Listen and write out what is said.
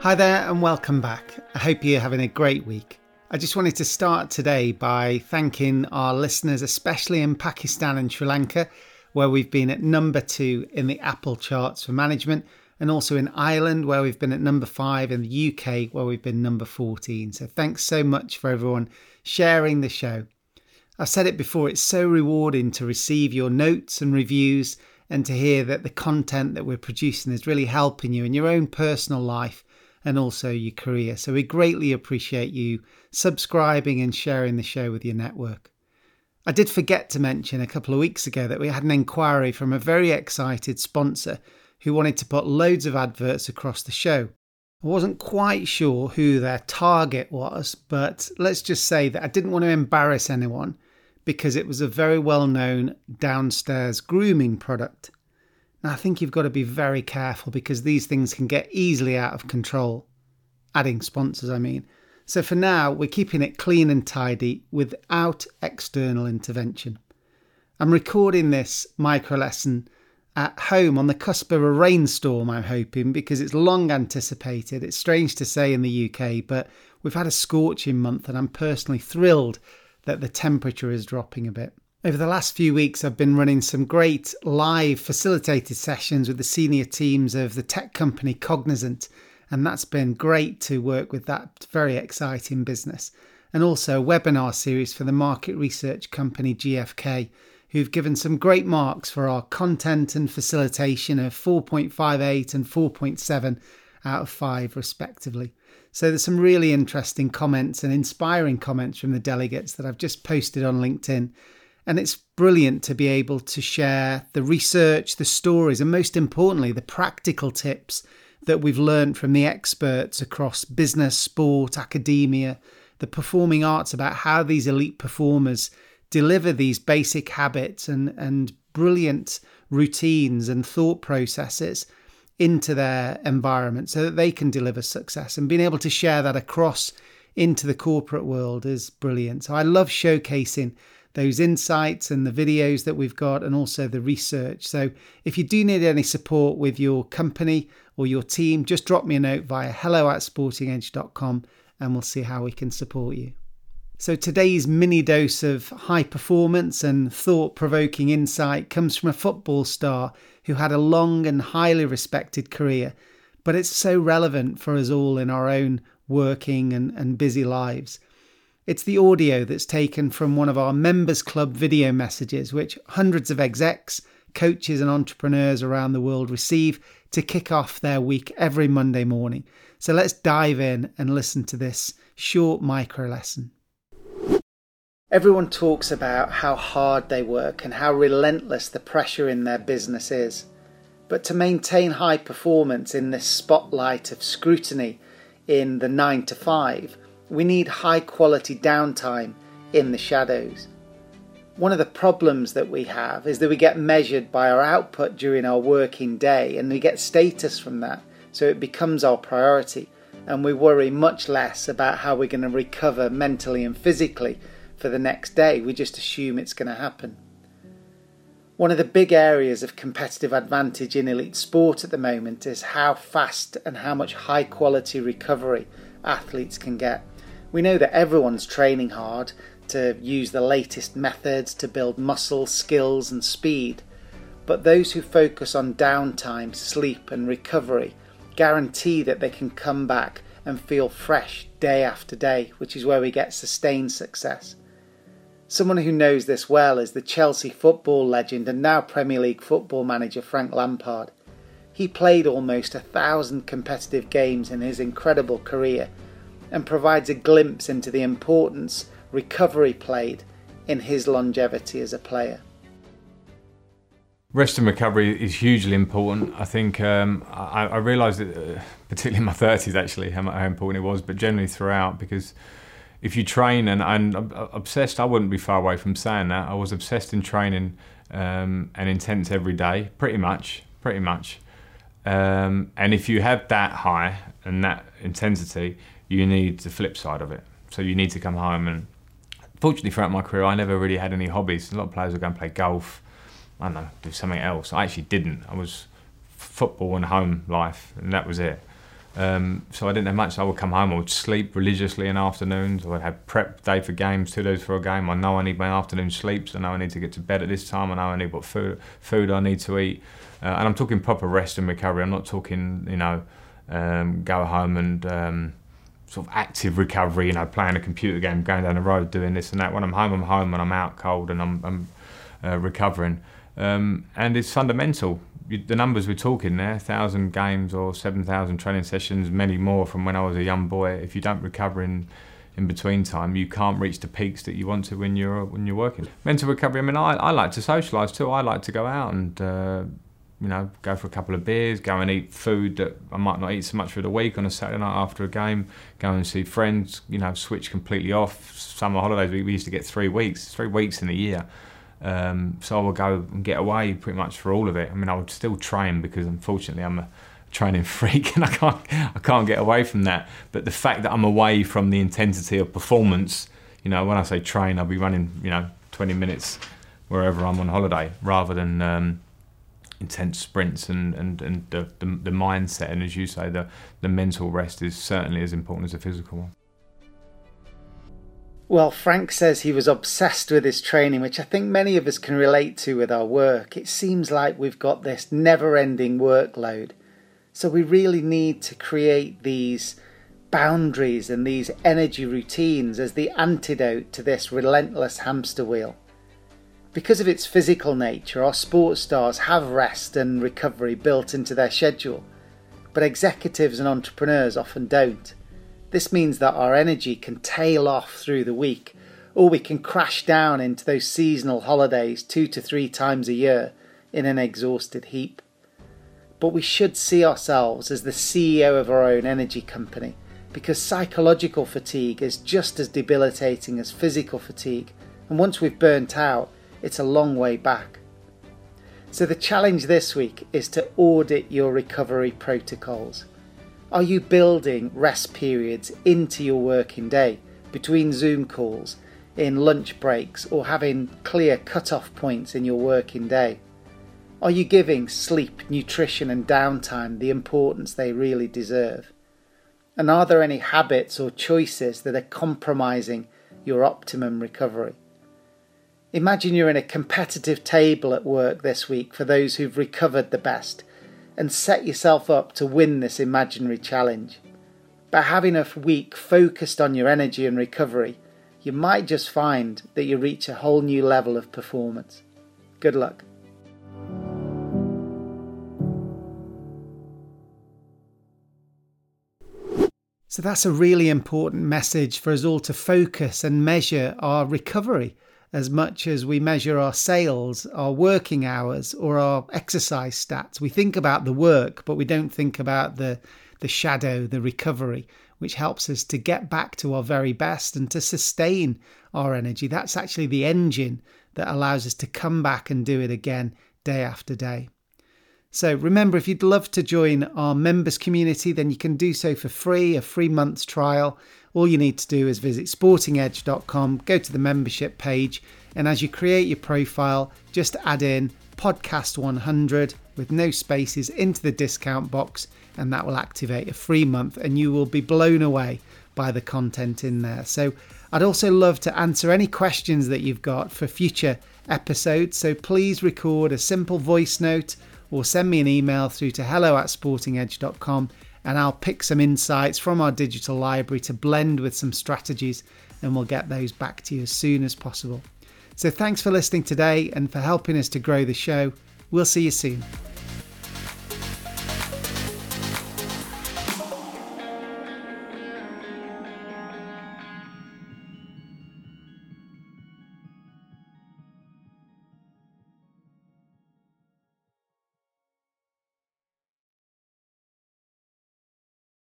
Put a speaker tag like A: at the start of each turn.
A: Hi there, and welcome back. I hope you're having a great week. I just wanted to start today by thanking our listeners, especially in Pakistan and Sri Lanka, where we've been at number two in the Apple charts for management, and also in Ireland, where we've been at number five, in the UK, where we've been number 14. So thanks so much for everyone sharing the show. I've said it before, it's so rewarding to receive your notes and reviews and to hear that the content that we're producing is really helping you in your own personal life and also your career. So we greatly appreciate you subscribing and sharing the show with your network. I did forget to mention a couple of weeks ago that we had an inquiry from a very excited sponsor who wanted to put loads of adverts across the show. I wasn't quite sure who their target was, but let's just say that I didn't want to embarrass anyone because it was a very well known downstairs grooming product. Now, I think you've got to be very careful because these things can get easily out of control. Adding sponsors, I mean. So for now, we're keeping it clean and tidy without external intervention. I'm recording this micro lesson at home on the cusp of a rainstorm, I'm hoping, because it's long anticipated. It's strange to say in the UK, but we've had a scorching month, and I'm personally thrilled that the temperature is dropping a bit. Over the last few weeks, I've been running some great live facilitated sessions with the senior teams of the tech company Cognizant, and that's been great to work with that very exciting business. And also a webinar series for the market research company GfK, who've given some great marks for our content and facilitation of 4.58 and 4.7 out of 5, respectively. So there's some really interesting comments and inspiring comments from the delegates that I've just posted on LinkedIn. And it's brilliant to be able to share the research, the stories, and most importantly, the practical tips that we've learned from the experts across business, sport, academia, the performing arts about how these elite performers deliver these basic habits and, and brilliant routines and thought processes into their environment so that they can deliver success and being able to share that across into the corporate world is brilliant. So I love showcasing those insights and the videos that we've got and also the research. So if you do need any support with your company or your team, just drop me a note via hello at sportingedge.com and we'll see how we can support you. So today's mini dose of high performance and thought provoking insight comes from a football star who had a long and highly respected career, but it's so relevant for us all in our own working and, and busy lives. It's the audio that's taken from one of our members club video messages, which hundreds of execs, coaches, and entrepreneurs around the world receive to kick off their week every Monday morning. So let's dive in and listen to this short micro lesson. Everyone talks about how hard they work and how relentless the pressure in their business is. But to maintain high performance in this spotlight of scrutiny in the 9 to 5, we need high quality downtime in the shadows. One of the problems that we have is that we get measured by our output during our working day and we get status from that, so it becomes our priority, and we worry much less about how we're going to recover mentally and physically for the next day. We just assume it's going to happen. One of the big areas of competitive advantage in elite sport at the moment is how fast and how much high quality recovery athletes can get. We know that everyone's training hard to use the latest methods to build muscle, skills, and speed, but those who focus on downtime, sleep, and recovery guarantee that they can come back and feel fresh day after day, which is where we get sustained success. Someone who knows this well is the Chelsea football legend and now Premier League football manager Frank Lampard. He played almost a thousand competitive games in his incredible career and provides a glimpse into the importance recovery played in his longevity as a player.
B: Rest and recovery is hugely important. I think um, I, I realised it, uh, particularly in my 30s, actually, how, how important it was, but generally throughout, because if you train and I'm obsessed, I wouldn't be far away from saying that. I was obsessed in training um, and intense every day, pretty much, pretty much. Um, and if you have that high and that intensity, you need the flip side of it. So you need to come home and. Fortunately, throughout my career, I never really had any hobbies. A lot of players would go and play golf. I don't know, do something else. I actually didn't. I was football and home life, and that was it. Um, so I didn't have much. I would come home, I would sleep religiously in afternoons. I would have prep day for games, two days for a game. I know I need my afternoon sleeps. I know I need to get to bed at this time. I know I need what food food I need to eat. Uh, and I'm talking proper rest and recovery. I'm not talking, you know, um, go home and um, sort of active recovery. You know, playing a computer game, going down the road, doing this and that. When I'm home, I'm home, and I'm out cold, and I'm, I'm uh, recovering. Um, and it's fundamental the numbers we're talking there, thousand games or seven thousand training sessions, many more from when I was a young boy. If you don't recover in in between time, you can't reach the peaks that you want to when you're when you're working. Mental recovery. I mean, I, I like to socialise too. I like to go out and uh, you know go for a couple of beers, go and eat food that I might not eat so much for the week on a Saturday night after a game. Go and see friends. You know, switch completely off. Summer holidays we, used to get three weeks, three weeks in a year. Um, so I would go and get away pretty much for all of it. I mean, I would still train because unfortunately I'm a training freak and I can't I can't get away from that. But the fact that I'm away from the intensity of performance, you know, when I say train, I'll be running, you know, 20 minutes wherever I'm on holiday rather than um, intense sprints and, and, and the, the, the mindset and as you say the, the mental rest is certainly as important as the physical one.
A: Well, Frank says he was obsessed with his training, which I think many of us can relate to with our work. It seems like we've got this never ending workload. So we really need to create these boundaries and these energy routines as the antidote to this relentless hamster wheel. Because of its physical nature, our sports stars have rest and recovery built into their schedule, but executives and entrepreneurs often don't. This means that our energy can tail off through the week, or we can crash down into those seasonal holidays two to three times a year in an exhausted heap. But we should see ourselves as the CEO of our own energy company because psychological fatigue is just as debilitating as physical fatigue, and once we've burnt out, it's a long way back. So, the challenge this week is to audit your recovery protocols. Are you building rest periods into your working day between Zoom calls, in lunch breaks, or having clear cut-off points in your working day? Are you giving sleep, nutrition, and downtime the importance they really deserve? And are there any habits or choices that are compromising your optimum recovery? Imagine you're in a competitive table at work this week for those who've recovered the best and set yourself up to win this imaginary challenge. By having a week focused on your energy and recovery, you might just find that you reach a whole new level of performance. Good luck. So, that's a really important message for us all to focus and measure our recovery as much as we measure our sales, our working hours, or our exercise stats. We think about the work, but we don't think about the, the shadow, the recovery, which helps us to get back to our very best and to sustain our energy. That's actually the engine that allows us to come back and do it again day after day. So remember, if you'd love to join our members community, then you can do so for free, a free month's trial. All you need to do is visit sportingedge.com, go to the membership page, and as you create your profile, just add in podcast 100 with no spaces into the discount box, and that will activate a free month, and you will be blown away by the content in there. So I'd also love to answer any questions that you've got for future episodes. So please record a simple voice note or send me an email through to hello at sportingedge.com and I'll pick some insights from our digital library to blend with some strategies and we'll get those back to you as soon as possible. So thanks for listening today and for helping us to grow the show. We'll see you soon.